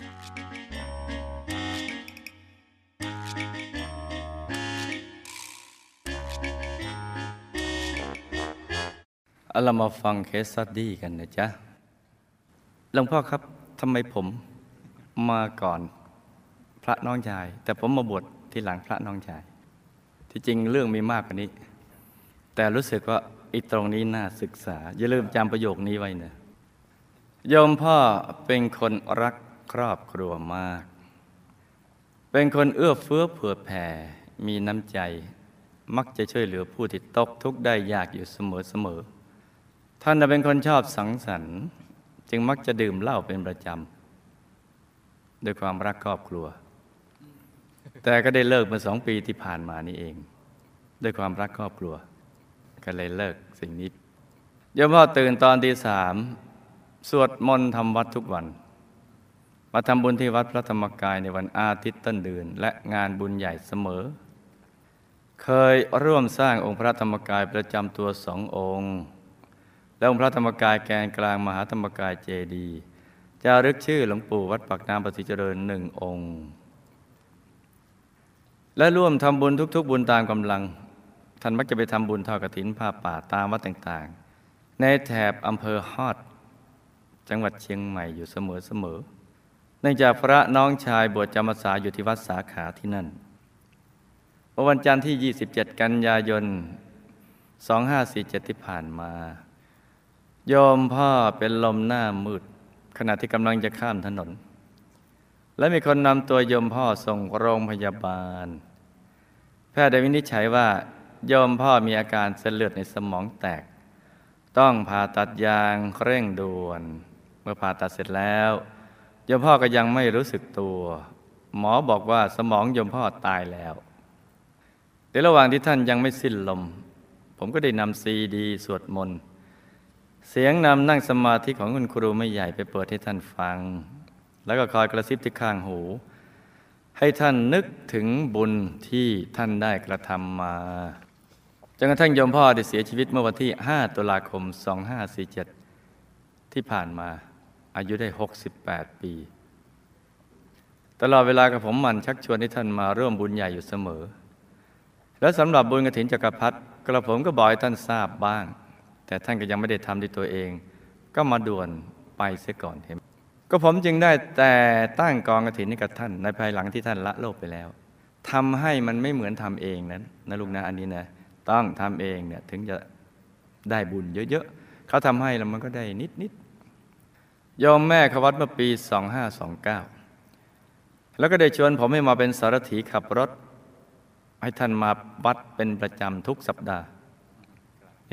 เรามาฟัง case study กันนะจ๊ะ หลวงพ่อครับทำไมผมมาก่อนพระน้องชาย แต่ผมมาบวชทีหลังพระน้องชาย ที่จริงเรื่องมีมากกว่านี้ แต่รู้สึกว่าอีตรงนี้น่าศึกษา อย่าลืมจำประโยคนี้ไว้นะโยมพ่อเป็นคนรัก ครอบครัวมาก เป็นคนเอื้อเฟื้อเผื่อแผ่ มีน้ำใจ มักจะช่วยเหลือผู้ที่ตกทุกข์ได้ยากอยู่เสมอเสมอ ท่านน่ะเป็นคนชอบสังสรรค์ จึงมักจะดื่มเหล้าเป็นประจำด้วยความรักครอบครัว แต่ก็ได้เลิกมื่อสองปีที่ผ่านมานี้เอง ด้วยความรักครอบครัว ก็เลยเลิกสิ่งนี้โยมพ่อตื่นตอนตีสามสวดมนต์ทำวัดทุกวัน มาทำบุญที่วัดพระธรรมกายในวันอาทิตย์ต้นเดือนและงานบุญใหญ่เสมอ เคยร่วมสร้างองค์พระธรรมกายประจำตัวสององค์ และองค์พระธรรมกายแกนกลางมหาธรรมกายเจดีย์จารึกชื่อหลวงปู่วัดปากน้ำประสิทธิเจริญหนึ่งองค์ และร่วมทำบุญทุก ๆ บุญตามกำลัง ท่านมักจะไปทำบุญทอดกฐินผ้าป่าตามวัดต่างๆ ในแถบอำเภอฮอด จังหวัดเชียงใหม่อยู่เสมอๆ เนื่องจากพระน้องชายบวชจำพรรษาอยู่ที่วัดสาขาที่นั่นวันจันทร์ที่ 27 กันยายน 2547 ที่ผ่านมา โยมพ่อเป็นลมหน้ามืด ขณะที่กำลังจะข้ามถนน และมีคนนำตัวโยมพ่อส่งโรงพยาบาล แพทย์ได้วินิจฉัยว่า โยมพ่อมีอาการเส้นเลือดในสมองแตก ต้องผ่าตัดยางเร่งด่วน เมื่อผ่าตัดเสร็จแล้ว ยมพ่อก็ยังไม่รู้สึกตัว หมอบอกว่าสมองยมพ่อตายแล้วในระหว่างที่ท่านยังไม่สิ้นลม ผมก็ได้นำซีดี สวดมนต์เสียงนำนั่งสมาธิของคุณครูไม่ใหญ่ไปเปิดให้ท่านฟัง แล้วก็คอยกระซิบที่ข้างหู ให้ท่านนึกถึงบุญที่ท่านได้กระทำมาจนกระทั่งยมพ่อได้เสียชีวิตเมื่อวันที่ 5 ตุลาคม 2547 ที่ผ่านมา อายุได้ 68 ปี ตลอดเวลากับผมมันชักชวนให้ท่านมาร่วมบุญใหญ่อยู่เสมอ และสำหรับบุญกฐินจักรพรรดิกระผมก็บอกให้ท่านทราบบ้าง แต่ท่านก็ยังไม่ได้ทำด้วยตัวเอง ก็มาด่วนไปเสียก่อนเห็นก็ผมจึงได้แต่ตั้งกองกฐินให้กับท่าน ในภายหลังที่ท่านละโลกไปแล้วทำให้มันไม่เหมือนทำเองนั้นนะลูกนะอันนี้นะต้องทำเองเนี่ยถึงจะได้บุญเยอะๆเขาทำให้แล้วมันก็ได้นิดๆ ยอมแม่ขวัดเมื่อปี 2529 แล้วก็ได้ชวนผมให้มาเป็นสารถีขับรถ ให้ท่านมาวัดเป็นประจำทุกสัปดาห์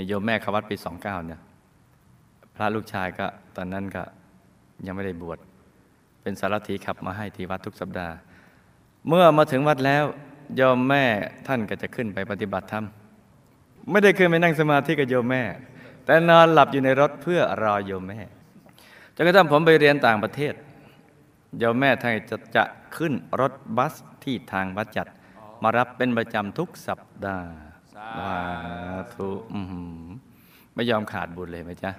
โยมแม่ขวัดปี 29 เนี่ย พระลูกชายก็ตอนนั้นก็ยังไม่ได้บวช เป็นสารถีขับมาให้ที่วัดทุกสัปดาห์ เมื่อมาถึงวัดแล้วโยมแม่ท่านก็จะขึ้นไปปฏิบัติธรรม ไม่ได้ขึ้นไปนั่งสมาธิกับโยมแม่ แต่นอนหลับอยู่ในรถเพื่อรอโยมแม่ จนกระทั่งผมไปเรียนต่างประเทศโยมแม่ท่านจะจะขึ้นรถบัสที่ทางวัดจัด มารับเป็นประจำทุกสัปดาห์สาธุไม่ยอมขาดบุญเลยไหมจ๊ะ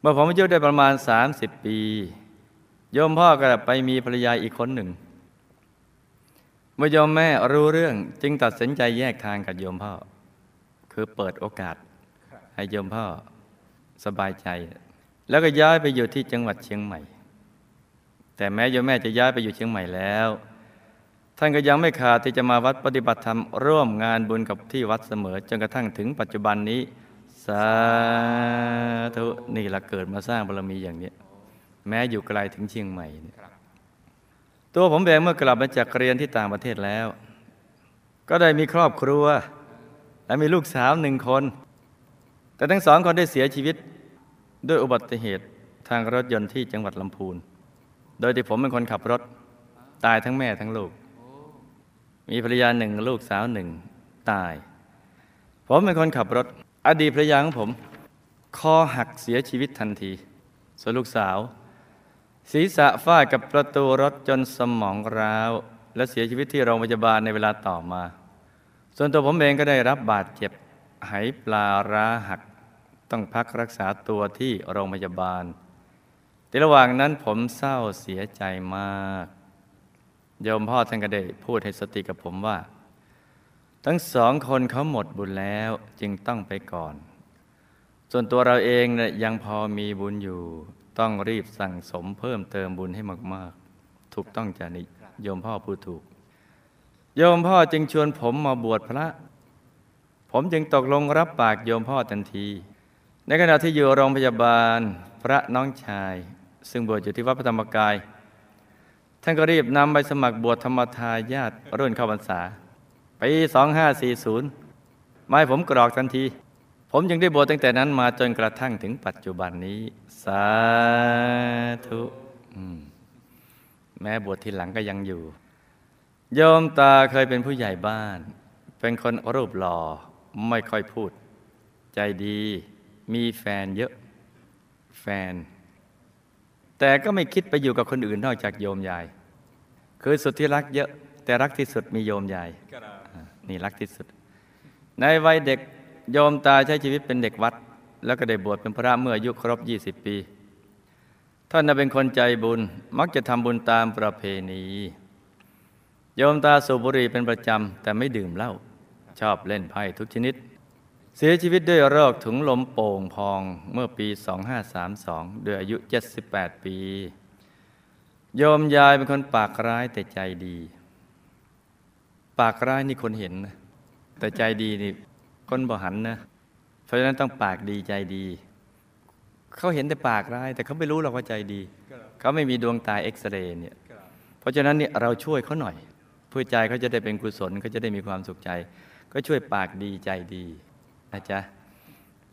เมื่อผมอายุได้ประมาณ 30 ปี โยมพ่อก็ไปมีภรรยาอีกคนหนึ่ง เมื่อโยมแม่รู้เรื่องจึงตัดสินใจแยกทางกับโยมพ่อ คือเปิดโอกาส ให้โยมพ่อสบายใจ แล้วก็ย้ายไปอยู่ที่จังหวัดเชียงใหม่ แต่แม้โยมแม่จะย้ายไปอยู่เชียงใหม่แล้ว ท่านก็ยังไม่ขาดที่จะมาวัดปฏิบัติธรรมร่วมงานบุญกับที่วัดเสมอจนกระทั่งถึงปัจจุบันนี้ สาธุนี่ละเกิดมาสร้างบารมีอย่างนี้แม้อยู่ไกลถึงเชียงใหม่ตัวผมเองเมื่อกลับมาจากเรียนที่ต่างประเทศแล้ว ก็ได้มีครอบครัว และมีลูกสาวหนึ่งคน แต่ทั้งสองคนได้เสียชีวิต ด้วยอุบัติเหตุทางรถยนต์ที่จังหวัดลำพูน โดยที่ผมเป็นคนขับรถ ตายทั้งแม่ทั้งลูก มีภรรยาหนึ่งลูกสาวหนึ่งตาย ผมเป็นคนขับรถ อดีตภรรยาของผม คอหักเสียชีวิตทันที ส่วนลูกสาว ศีรษะฟาดกับประตูรถจนสมองร้าว และเสียชีวิตที่โรงพยาบาลในเวลาต่อมา ส่วนตัวผมเองก็ได้รับบาดเจ็บไหปลาร้าหัก ต้องพักรักษาตัวที่โรงพยาบาล แต่ระหว่างนั้นผมเศร้าเสียใจมาก โยมพ่อท่านก็ได้พูดให้สติกับผมว่า ทั้งสองคนเขาหมดบุญแล้วจึงต้องไปก่อน ส่วนตัวเราเองเนี่ยยังพอมีบุญอยู่ ต้องรีบสั่งสมเพิ่มเติมบุญให้มาก ๆ ถูกต้องจานิโยมพ่อพูดถูก โยมพ่อจึงชวนผมมาบวชพระ ผมจึงตกลงรับปากโยมพ่อทันที ในขณะที่อยู่โรงพยาบาลพระน้องชาย ซึ่งบวชอยู่ที่วัดพระธรรมกาย ท่านก็รีบนำใบสมัครบวชธรรมทายาทรุ่นเข้าพรรษาปี2540มาให้ผมกรอกทันที ผมจึงได้บวชตั้งแต่นั้นมาจนกระทั่งถึงปัจจุบันนี้ สาธุแม้บวชทีหลังก็ยังอยู่ โยมตาเคยเป็นผู้ใหญ่บ้าน เป็นคนรูปหล่อไม่ค่อยพูด ใจดี มีแฟนเยอะแฟน แต่ก็ไม่คิดไปอยู่กับคนอื่นนอกจากโยมยาย คือสุดที่รักเยอะ แต่รักที่สุดมีโยมยายอ่นี่รักที่สุด ในวัยเด็กโยมตาใช้ชีวิตเป็นเด็กวัด แล้วก็ได้บวชเป็นพระเมื่ออายุครบ 20 ปี ท่านน่ะเป็นคนใจบุญมักจะทำบุญตามประเพณี โยมตาสูบบุหรี่เป็นประจำแต่ไม่ดื่มเหล้าชอบเล่นไพ่ทุกชนิด เสียชีวิตด้วยโรคถุงลมโป่งพองเมื่อปี 2532 ด้วยอายุ 78 ปี โยมยายเป็นคนปากร้ายแต่ใจดี ปากร้ายนี่คนเห็นนะ แต่ใจดีนี่คนบ่หันนะ เพราะฉะนั้นต้องปากดีใจดี เขาเห็นแต่ปากร้าย แต่เขาไม่รู้หรอกว่าใจดี เขาไม่มีดวงตาเอ็กซเรย์เนี่ย เพราะฉะนั้นเนี่ยเราช่วยเขาหน่อย เพื่อใจเขาจะได้เป็นกุศลเขาจะได้มีความสุขใจ ก็ช่วยปากดีใจดี นะจ๊ะ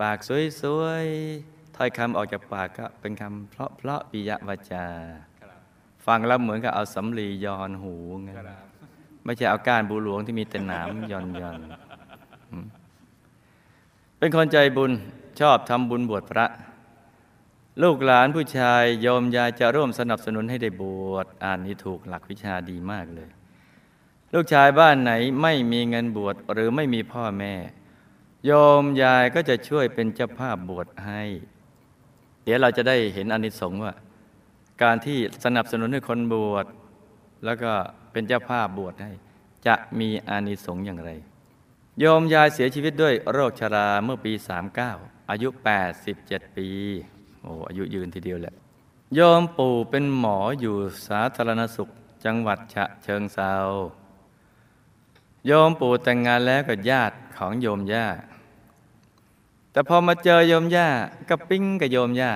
ปากสวยๆถ้อยคำออกจากปากก็เป็นคำเพราะๆปิยวาจาฟังแล้วเหมือนกับเอาสำลียอนหูไงไม่ใช่เอาก้านบูหลวงที่มีแต่หนามยอนยอนเป็นคนใจบุญชอบทำบุญบวชพระ ลูกหลานผู้ชายโยมยายจะร่วมสนับสนุนให้ได้บวชอ่านนี้ถูกหลักวิชาดีมากเลย ลูกชายบ้านไหนไม่มีเงินบวชหรือไม่มีพ่อแม่ โยมยายก็จะช่วยเป็นเจ้าภาพบวชให้ เดี๋ยวเราจะได้เห็นอนิสงส์ว่า การที่สนับสนุนให้คนบวชแล้วก็เป็นเจ้าภาพบวชให้ จะมีอนิสงส์อย่างไร โยมยายเสียชีวิตด้วยโรคชราเมื่อปี 39 อายุ 87 ปี โอ้อายุยืนทีเดียวแหละโยมปู่เป็นหมออยู่สาธารณสุขจังหวัดฉะเชิงเซาโยมปู่แต่งงานแล้วกับญาติของโยมย่า แต่พอมาเจอโยมย่าก็ปิ้งกับโยมย่า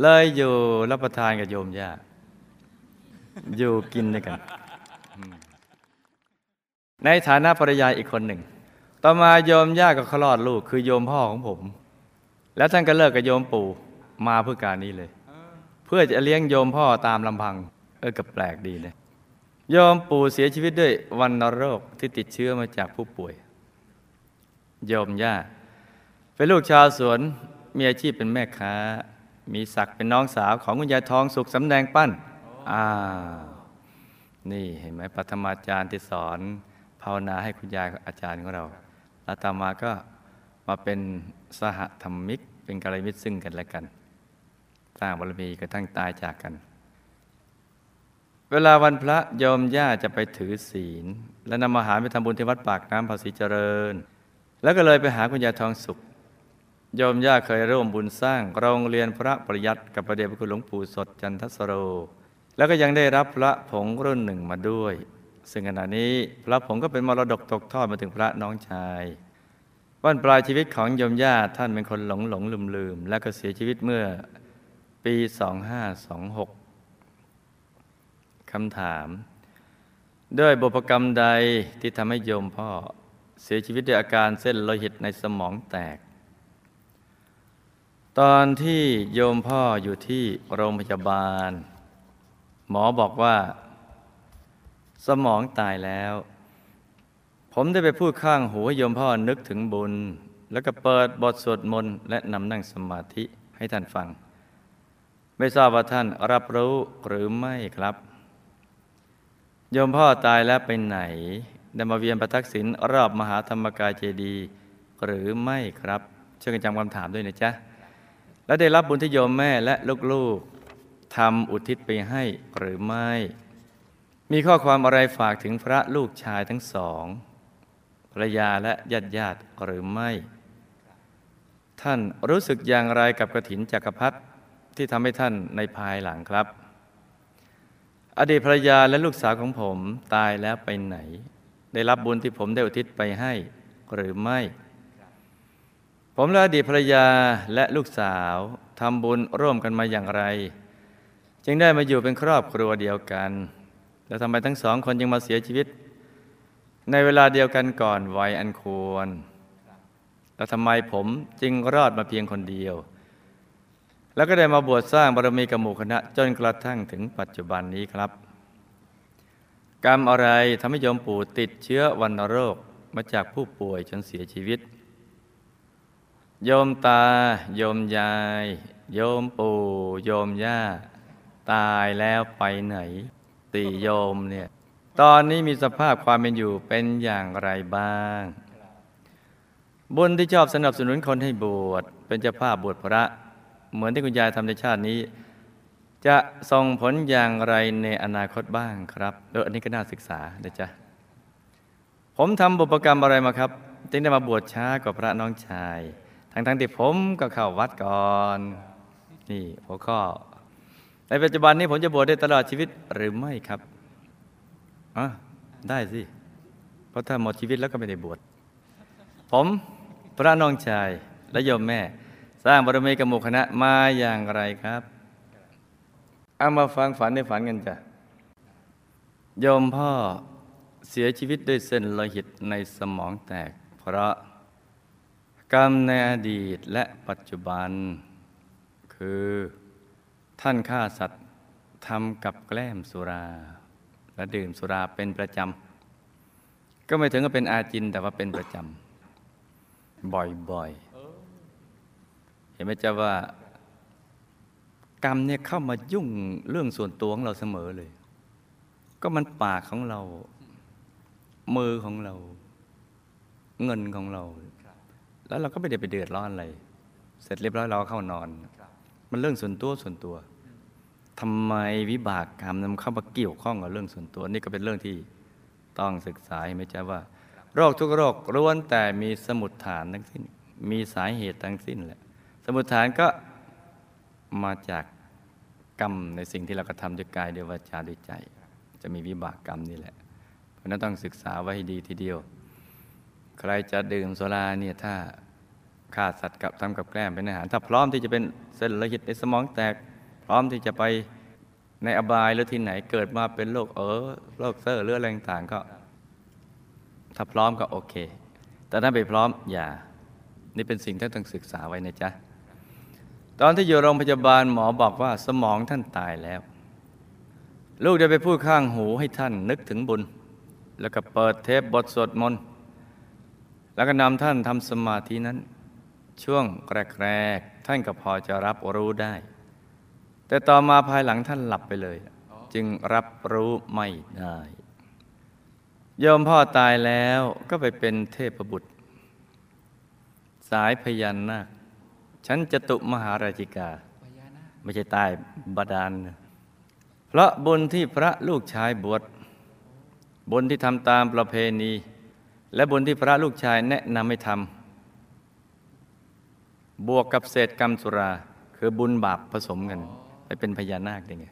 เลยอยู่รับประทานกับโยมย่าอยู่กินด้วยกัน ในฐานะภรรยาอีกคนหนึ่ง ต่อมาโยมย่าก็คลอดลูกคือโยมพ่อของผม แล้วท่านก็เลิกกับโยมปู่มาเพื่อการนี้เลย เพื่อจะเลี้ยงโยมพ่อตามลำพัง เออก็แปลกดีเลยโยมปู่เสียชีวิตด้วยวันโรคที่ติดเชื้อมาจากผู้ป่วย โยมย่า เป็นลูกชาวสวนมีอาชีพเป็นแม่ค้า มีศักดิ์เป็นน้องสาวของคุณยายทองสุขสำแดงปั้นอ้านี่เห็นไหมปฐมาจารย์ที่สอนภาวนาให้คุณยายอาจารย์ของเราแล้วต่อมาก็มาเป็นสหธรรมิก เป็นกัลยาณมิตรซึ่งกันและกันสร้างบารมีกระทั่งตายจากกัน เวลาวันพระโยมย่าจะไปถือศีล และนำอาหารไปทำบุญที่วัดปากน้ำภาษีเจริญ แล้วก็เลยไปหาคุณยายทองสุข โยมย่าเคยร่วมบุญสร้างโรงเรียนพระปริยัติกับพระเดชพระคุณหลวงปู่สดจันทสโร แล้วก็ยังได้รับพระผงรุ่นหนึ่งมาด้วย ซึ่งขณะนี้พระผงก็เป็นมรดกตกทอดมาถึงพระน้องชายวันปลายชีวิตของโยมย่าท่านเป็นคนหลงหลงลืมลืมและก็เสียชีวิตเมื่อปี 2526คำถาม ด้วยบุพกรรมใดที่ทำให้โยมพ่อเสียชีวิตด้วยอาการเส้นโลหิตในสมองแตก ตอนที่โยมพ่ออยู่ที่โรงพยาบาล หมอบอกว่า สมองตายแล้ว ผมได้ไปพูดข้างหูให้โยมพ่อนึกถึงบุญ แล้วก็เปิดบทสวดมนต์และนำนั่งสมาธิให้ท่านฟัง ไม่ทราบว่าท่านรับรู้หรือไม่ครับ โยมพ่อตายแล้วไปไหน ได้มาเวียนประทักษิณรอบมหาธรรมกายเจดี หรือไม่ครับ ช่วยกันจำคำถามด้วยนะจ๊ะ และได้รับบุญที่โยมแม่และลูกๆทำอุทิศไปให้หรือไม่ มีข้อความอะไรฝากถึงพระลูกชายทั้งสองภรรยาและญาติญาติหรือไม่ ท่านรู้สึกอย่างไรกับกระถินจักรพรรดิที่ทำให้ท่านในภายหลังครับ อดีตภรรยาและลูกสาวของผมตายแล้วไปไหน ได้รับบุญที่ผมได้อุทิศไปให้หรือไม่ ผมและอดีตภรรยาและลูกสาวทำบุญร่วมกันมาอย่างไร จึงได้มาอยู่เป็นครอบครัวเดียวกัน แล้วทำไมทั้งสองคนยังมาเสียชีวิต ในเวลาเดียวกันก่อนวัยอันควร แล้วทำไมผมจึงรอดมาเพียงคนเดียว แล้วก็ได้มาบวชสร้างบารมีกับหมู่คณะจนกระทั่งถึงปัจจุบันนี้ครับ กรรมอะไรทำให้โยมปู่ติดเชื้อวัณโรคมาจากผู้ป่วยจนเสียชีวิต โยมตา โยมยาย โยมปู่ โยมย่า ตายแล้วไปไหน ตีโยมเนี่ย ตอนนี้มีสภาพความเป็นอยู่เป็นอย่างไรบ้าง บุญที่ชอบสนับสนุนคนให้บวชเป็นเจ้าภาพบวชพระ เหมือนที่คุณยายทำในชาตินี้ จะส่งผลอย่างไรในอนาคตบ้างครับเอออันนี้ก็น่าศึกษานะจ๊ะผมทำบุพกรรมอะไรมาครับ จึงได้มาบวชช้ากว่าพระน้องชาย ทั้งทที่ผมก็เข้าวัดก่อน นี่หัวข้อ ในปัจจุบันนี้ผมจะบวชได้ตลอดชีวิตหรือไม่ครับอะได้สิ เพราะถ้าหมดชีวิตแล้วก็ไม่ได้บวช ผมพระน้องชายและโยมแม่ สร้างบารมีกับหมู่คณะมาอย่างไรครับเอามาฟังฝันในฝันกันจ้ะโยมพ่อเสียชีวิตด้วยเส้นโลหิตในสมองแตก เพราะ กรรมในอดีตและปัจจุบัน คือ ท่านฆ่าสัตว์ทำกับแกล้มสุรา และดื่มสุราเป็นประจำ ก็ไม่ถึงกับเป็นอาจินแต่ว่าเป็นประจำ บ่อยๆ เห็นไหมจ๊ะว่ากรรมเนี่ยเข้ามายุ่งเรื่องส่วนตัวของเราเสมอเลย ก็มันปากของเรา มือของเรา เงินของเรา แล้วเราก็ไม่ได้ไปเดือดร้อนอะไร เสร็จเรียบร้อยเราก็เข้านอน มันเรื่องส่วนตัวส่วนตัวทำไมวิบากกรรมนำเข้ามาเกี่ยวข้องกับเรื่องส่วนตัว นี่ก็เป็นเรื่องที่ต้องศึกษาไม่ใช่ว่า โรคทุกโรคล้วนแต่มีสมุดฐานทั้งสิ้น มีสาเหตุทั้งสิ้นแหละ สมุดฐานก็มาจากกรรมในสิ่งที่เรากระทำด้วยกายด้วยวาจาด้วยใจ จะมีวิบากกรรมนี่แหละ เพราะนั้นต้องศึกษาไว้ให้ดีทีเดียว ใครจะดื่มสุราเนี่ยถ้าฆ่าสัตว์กับทำกับแกล้มเป็นอาหาร ถ้าพร้อมที่จะเป็นเส้นโลหิตในสมองแตก พร้อมที่จะไปในอบายหรือที่ไหนเกิดมาเป็นโรคเออโรคเซอร์หรืออะไรต่างก็ ถ้าพร้อมก็โอเค แต่ถ้าไม่พร้อมอย่า นี่เป็นสิ่งที่ต้องศึกษาไว้นะจ๊ะตอนที่อยู่โรงพยาบาลหมอบอกว่าสมองท่านตายแล้ว ลูกได้ไปพูดข้างหูให้ท่านนึกถึงบุญ แล้วก็เปิดเทปบทสวดมนต์ แล้วก็นำท่านทำสมาธินั้น ช่วงแรกๆท่านก็พอจะรับรู้ได้ แต่ต่อมาภายหลังท่านหลับไปเลย จึงรับรู้ไม่ได้โยมพ่อตายแล้วก็ไปเป็นเทพบุตร สายพญานาคฉันจตุมหาราชิกา ไม่ใช่ตายบาดาลเพราะบุญที่พระลูกชายบวชบุญที่ทำตามประเพณี และบุญที่พระลูกชายแนะนำให้ทำบวกกับเศษกรรมสุรา คือบุญบาปผสมกันไปเป็นพญานาคได้ไง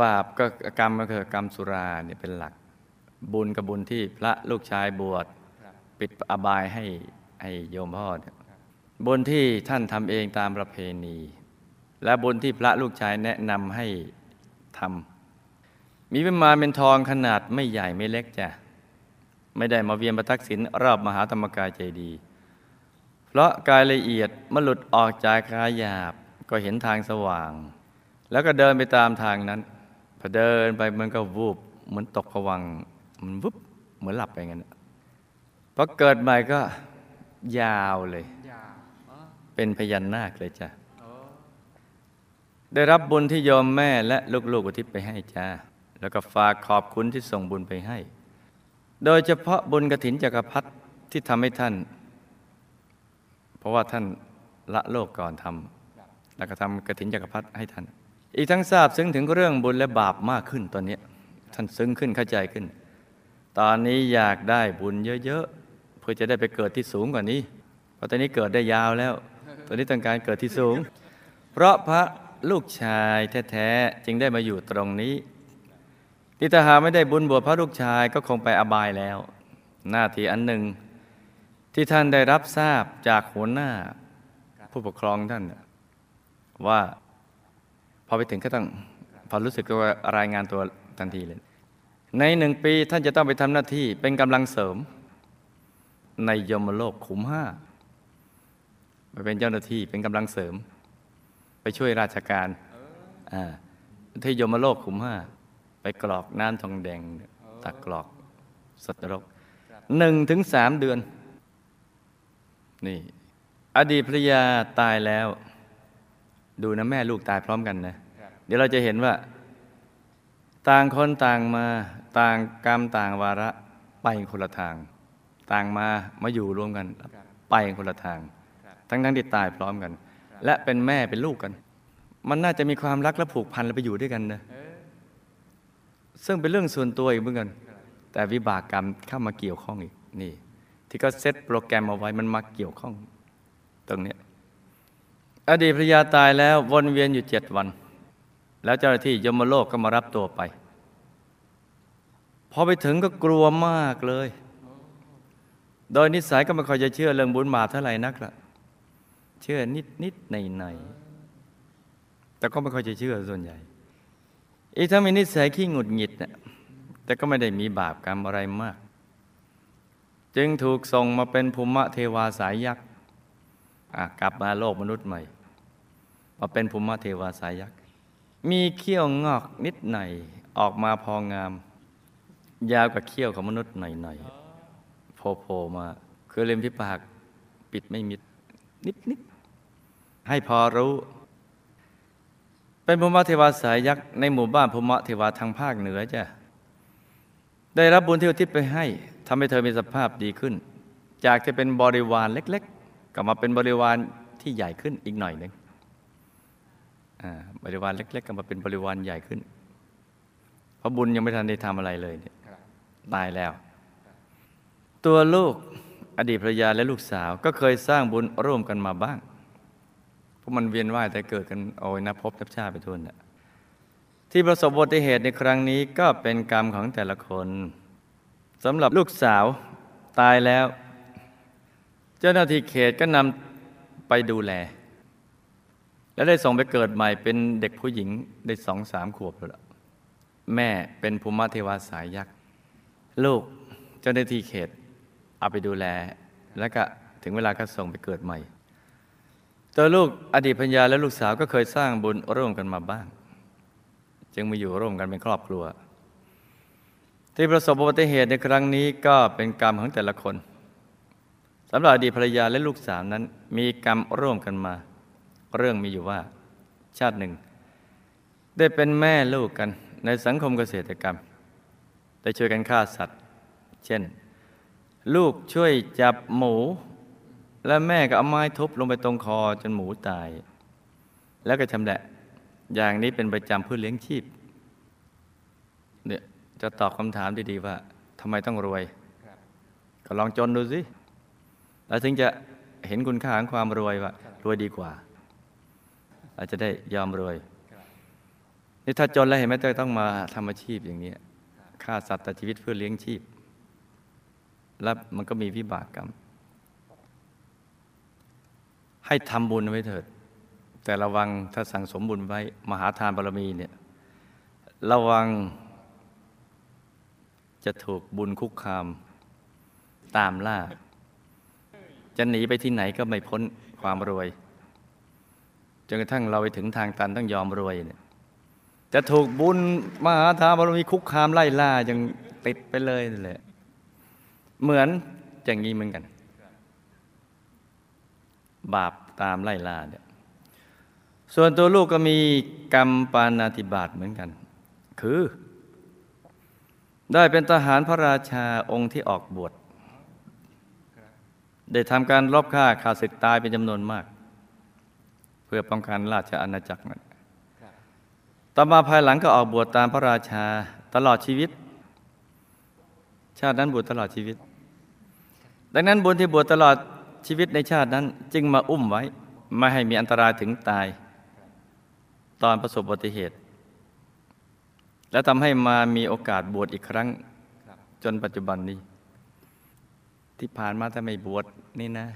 บาปก็กรรมก็คือกรรมสุราเนี่ยเป็นหลัก บุญกับบุญที่พระลูกชายบวชปิดอบายให้ให้โยมพ่อเนี่ยบุญที่ท่านทำเองตามประเพณี และบุญที่พระลูกชายแนะนำให้ทำมีเป็นมาเป็นทองขนาดไม่ใหญ่ไม่เล็กจ้ะ ไม่ได้มาเวียนประทักษิณรอบมหาธรรมกายใจดี เพราะกายละเอียดมันหลุดออกจากกายหยาบก็เห็นทางสว่าง แล้วก็เดินไปตามทางนั้นพอเดินไปมันก็วูบเหมือนตกผวังมันวุบเหมือนหลับไปงั้นพอเกิดใหม่ก็ยาวเลย เป็นพยัญนาคเลยจ้ะได้รับบุญที่โยมแม่และลูกๆอุทิศไปให้จ้าแล้วก็ฝากขอบคุณที่ส่งบุญไปให้ โดยเฉพาะบุญกระถินจักรพรรดิที่ทำให้ท่าน เพราะว่าท่านละโลกก่อนทำแล้วก็ทำกระถินจักรพรรดิให้ท่าน อีกทั้งทราบซึ้งถึงเรื่องบุญและบาปมากขึ้นตอนนี้ท่านซึ้งขึ้นเข้าใจขึ้น ตอนนี้อยากได้บุญเยอะๆเพื่อจะได้ไปเกิดที่สูงกว่านี้ เพราะตอนนี้เกิดได้ยาวแล้ว ตอนนี้ต้องการเกิดที่สูง เพราะพระลูกชายแท้ๆจึงได้มาอยู่ตรงนี้ ที่ถ้าหาไม่ได้บุญบวชพระลูกชายก็คงไปอบายแล้ว หน้าที่อันหนึ่ง ที่ท่านได้รับทราบจากหัวหน้า ผู้ปกครองท่านว่าพอไปถึงก็ต้องพอรู้สึกก็รายงานตัวทันทีเลย ในหนึ่งปีท่านจะต้องไปทำหน้าที่เป็นกำลังเสริม ในยมโลกขุมห้าไปเป็นเจ้าหน้าที่เป็นกำลังเสริม ไปช่วยราชการที่ยมโลกขุมห้า ไปกรอกน้ำทองแดงตักกรอกสัตว์นรกหนึ่งถึงสามเดือน นี่ อดีตภรรยาตายแล้ว ดูนะแม่ลูกตายพร้อมกันนะ เดี๋ยวเราจะเห็นว่า ต่างคนต่างมาต่างกรรมต่างวาระไปคนละทาง ต่างมามาอยู่รวมกัน ไปคนละทาง ทั้งทั้งที่ตายพร้อมกัน และเป็นแม่เป็นลูกกัน มันน่าจะมีความรักและผูกพันและไปอยู่ด้วยกันนะ ซึ่งเป็นเรื่องส่วนตัวอีกเหมือนกัน แต่วิบากกรรมเข้ามาเกี่ยวข้องอีกนี่ ที่ก็เซตโปรแกรมเอาไว้มันมาเกี่ยวข้อง ตรงนี้อดีตภรรยาตายแล้ววนเวียนอยู่เจ็ดวัน แล้วเจ้าหน้าที่ยมโลกก็มารับตัวไป พอไปถึงก็กลัวมากเลย โดยนิสัยก็ไม่ค่อยจะเชื่อเรื่องบุญบาปเท่าไหร่นักละเชื่อนิดนิดในในแต่ก็ไม่ค่อยจะเชื่อส่วนใหญ่ อีกทั้งมีนิสัยขี้หงุดหงิดนะแต่ก็ไม่ได้มีบาปกรรมอะไรมาก จึงถูกส่งมาเป็นภูมิเทวาสายยักษ์กลับมาโลกมนุษย์ใหม่ มาเป็นภูมิเทวาสายยักษ์ มีเขี้ยวงอกนิดหน่อยออกมาพองาม ยาวกว่าเขี้ยวของมนุษย์หน่อยๆโผล่ๆมาคือเล็มที่ปากปิดไม่มิดนิดๆให้พอรู้ เป็นภูมิเทวาสายยักษ์ในหมู่บ้านภูมิเทวาทางภาคเหนือจ้ะได้รับบุญที่อุทิศไปให้ทำให้เธอมีสภาพดีขึ้น จากจะเป็นบริวารเล็ก ๆก็มาเป็นบริวารที่ใหญ่ขึ้นอีกหน่อยหนึ่งบริวารเล็ก ๆก็มาเป็นบริวารใหญ่ขึ้น เพราะบุญยังไม่ทันได้ทำอะไรเลยเนี่ยตายแล้ว ตัวลูกอดีตภรรยาและลูกสาวก็เคยสร้างบุญร่วมกันมาบ้าง ราะมันเวียนว่ายแต่เกิดกันโอ้ยนับพบนับชาติไปทุนน่ะที่ประสบอุบัติเหตุในครั้งนี้ก็เป็นกรรมของแต่ละคนสำหรับลูกสาวตายแล้ว เจ้าหน้าที่เขตก็นำไปดูแล และได้ส่งไปเกิดใหม่เป็นเด็กผู้หญิงได้สองสามขวบแล้วแม่เป็นภูมิเทวาสายยักษ์ ลูกเจ้าหน้าที่เขต เอาไปดูแล แล้วก็ถึงเวลาก็ส่งไปเกิดใหม่ ตัวลูกอดีตพัญญาและลูกสาวก็เคยสร้างบุญร่วมกันมาบ้าง จึงมาอยู่ร่วมกันเป็นครอบครัว ที่ประสบอุบัติเหตุในครั้งนี้ก็เป็นกรรมของแต่ละคนสำหรับอดีตภรรยาและลูกสาวนั้น มีกรรมร่วมกันมา เรื่องมีอยู่ว่า ชาติหนึ่ง ได้เป็นแม่ลูกกันในสังคมเกษตรกรรม ได้ช่วยกันฆ่าสัตว์ เช่น ลูกช่วยจับหมู และแม่ก็เอาไม้ทุบลงไปตรงคอจนหมูตาย แล้วก็ชำแหละอย่างนี้เป็นประจำเพื่อเลี้ยงชีพเนี่ยจะตอบคำถามดีๆว่าทำไมต้องรวย ก็ลองจนดูสิ แล้วถึงจะเห็นคุณค่าของความรวยว่ารวยดีกว่า อาจจะได้ยอมรวยนี่ถ้าจนแล้วเห็นไหมต้องมาทำอาชีพอย่างนี้ฆ่าสัตว์ตัดชีวิตเพื่อเลี้ยงชีพ แล้วมันก็มีวิบากกรรม ให้ทำบุญไว้เถิด แต่ระวังถ้าสั่งสมบุญไว้ มหาทานบารมีเนี่ยระวังจะถูกบุญคุกคามตามล่า จะหนีไปที่ไหนก็ไม่พ้นความรวย จนกระทั่งเราไปถึงทางตันต้องยอมรวยเนี่ยจะถูกบุญมหาทานบารมีคุกคามไล่ล่ายังติดไปเลยนั่นแหละ เหมือนอย่างนี้เหมือนกัน บาปตามไล่ล่าเนี่ยส่วนตัวลูกก็มีกรรมปานาติบาตเหมือนกัน คือ ได้เป็นทหารพระราชาองค์ที่ออกบวชได้ทำการรบฆ่าข่าศึกตายเป็นจำนวนมาก เพื่อป้องกันราชอาณาจักรนั้นต่อมาภายหลังก็ออกบวชตามพระราชาตลอดชีวิต ชาตินั้นบวชตลอดชีวิต ดังนั้นบุญที่บวชตลอด ชีวิตในชาตินั้น จึงมาอุ้มไว้ ไม่ให้มีอันตรายถึงตาย ตอนประสบอุบัติเหตุ และทำให้มามีโอกาสบวชอีกครั้ง จนปัจจุบันนี้ ที่ผ่านมาถ้าไม่บวชนี่นะ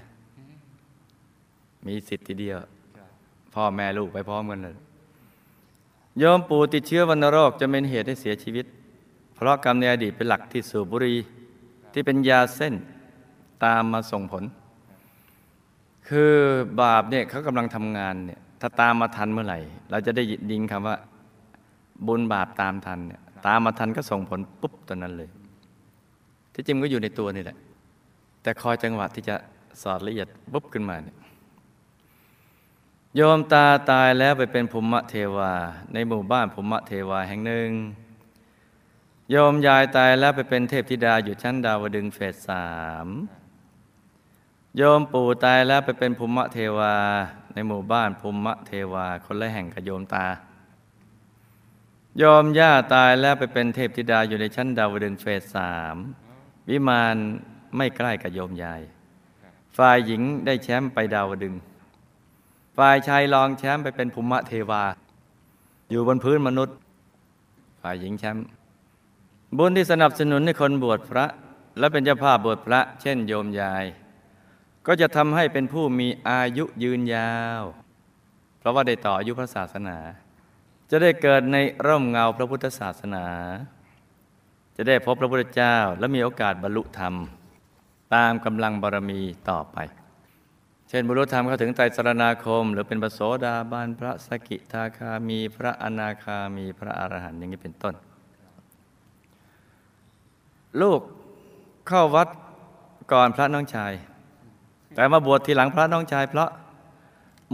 มีสิทธิ์ทีเดียว พ่อแม่ลูกไปพร้อมกันเลยโยมปู่ติดเชื้อวัณโรคจะเป็นเหตุให้เสียชีวิต เพราะกรรมในอดีตเป็นหลักที่สูบบุหรี่ที่เป็นยาเส้นตามมาส่งผล คือบาปเนี่ยเขากำลังทำงานเนี่ยถ้าตามมาทันเมื่อไหร่ เราจะได้ยินคำว่า บุญบาปตามทันเนี่ยตามมาทันก็ส่งผลปุ๊บตอนนั้นเลย ที่จริงก็อยู่ในตัวนี่แหละ แต่คอยจังหวะที่จะสอดละเอียดปุ๊บขึ้นมาเนี่ยโยมตาตายแล้วไปเป็นภูมิเทวา ในหมู่บ้านภูมิเทวาแห่งหนึ่ง โยมยายตายแล้วไปเป็นเทพธิดาอยู่ชั้นดาวดึงเฟสสาม โยมปู่ตายแล้วไปเป็นภูมิเทวาในหมู่บ้านภูมิเทวาคนละแห่งกับโยมตา โยมย่าตายแล้วไปเป็นเทพธิดาอยู่ในชั้นดาวดึงเฟสสามวิมานไม่ใกล้กับโยมยาย ฝ่ายหญิงได้แชมป์ไปดาวดึง ฝ่ายชายรองแชมป์ไปเป็นภูมิเทวา อยู่บนพื้นมนุษย์ ฝ่ายหญิงแชมป์บุญที่สนับสนุนให้คนบวชพระ และเป็นเจ้าภาพบวชพระ เช่นโยมยาย ก็จะทำให้เป็นผู้มีอายุยืนยาว เพราะว่าได้ต่ออายุพระศาสนา จะได้เกิดในร่มเงาพระพุทธศาสนา จะได้พบพระพุทธเจ้าและมีโอกาสบรรลุธรรม ตามกำลังบารมีต่อไป เช่นบรรลุธรรมเข้าถึงไตรสรณาคม หรือเป็นปโสดาบันพระสกิทาคามีพระอนาคามีพระอรหันต์อย่างนี้เป็นต้น ลูกเข้าวัดก่อนพระน้องชาย แต่มาบวชทีหลังพระน้องชายเพราะ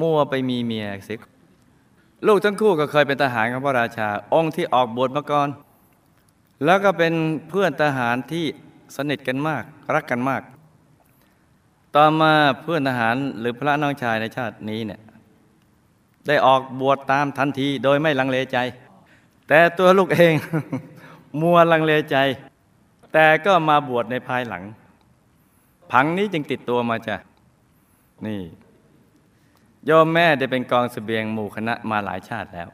มั่วไปมีเมียสิลูกทั้งคู่ก็เคยเป็นทหารของพระราชา องค์ที่ออกบวชมาก่อน แล้วก็เป็นเพื่อนทหารที่สนิทกันมากรักกันมาก ต่อมาเพื่อนทหารหรือพระน้องชายในชาตินี้เนี่ยได้ออกบวชตามทันทีโดยไม่ลังเลใจ แต่ตัวลูกเอง มัวลังเลใจ แต่ก็มาบวชในภายหลัง ผังนี้จึงติดตัวมาจ้ะ นี่โยมแม่ได้เป็นกองสเสบียงหมู่คณะมาหลายชาติแล้ว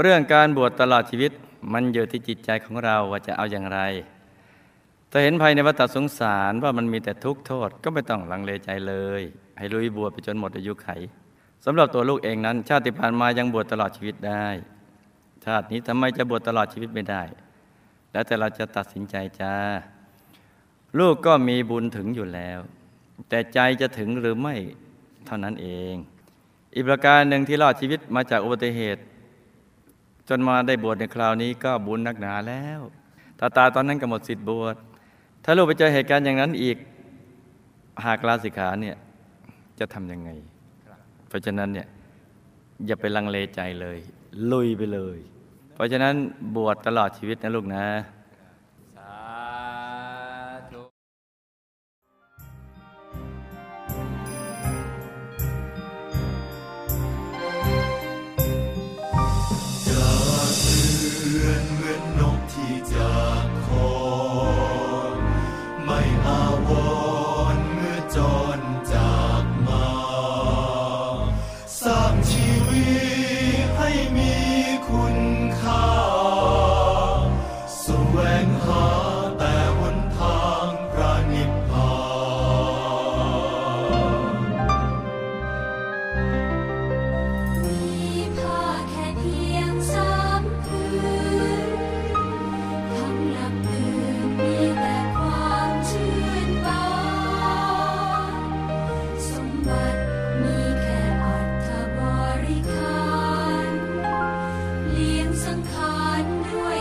เรื่องการบวชตลอดชีวิตมันอยู่ที่จิตใจของเราว่าจะเอาอย่างไร ถ้าเห็นภายในวัฏสงสารว่ามันมีแต่ทุกข์โทษก็ไม่ต้องลังเลใจเลย ให้ลุยบวชไปจนหมดอายุไขสำหรับตัวลูกเองนั้น ชาติผ่านมายังบวชตลอดชีวิตได้ ชาตินี้ทำไมจะบวชตลอดชีวิตไม่ได้ แล้วแต่เราจะตัดสินใจจ้า ลูกก็มีบุญถึงอยู่แล้ว แต่ใจจะถึงหรือไม่เท่านั้นเอง อีกประการหนึ่งที่รอดชีวิตมาจากอุบัติเหตุ จนมาได้บวชในคราวนี้ก็บุญนักหนาแล้วตาตาตอนนั้นก็หมดสิทธิ์บวชถ้าลูกไปเจอเหตุการณ์อย่างนั้นอีกหากลาสิกขาเนี่ยจะทำยังไง เพราะฉะนั้นเนี่ยอย่าไปลังเลใจเลย ลุยไปเลย เพราะฉะนั้นบวชตลอดชีวิตนะลูกนะ สังขารด้วย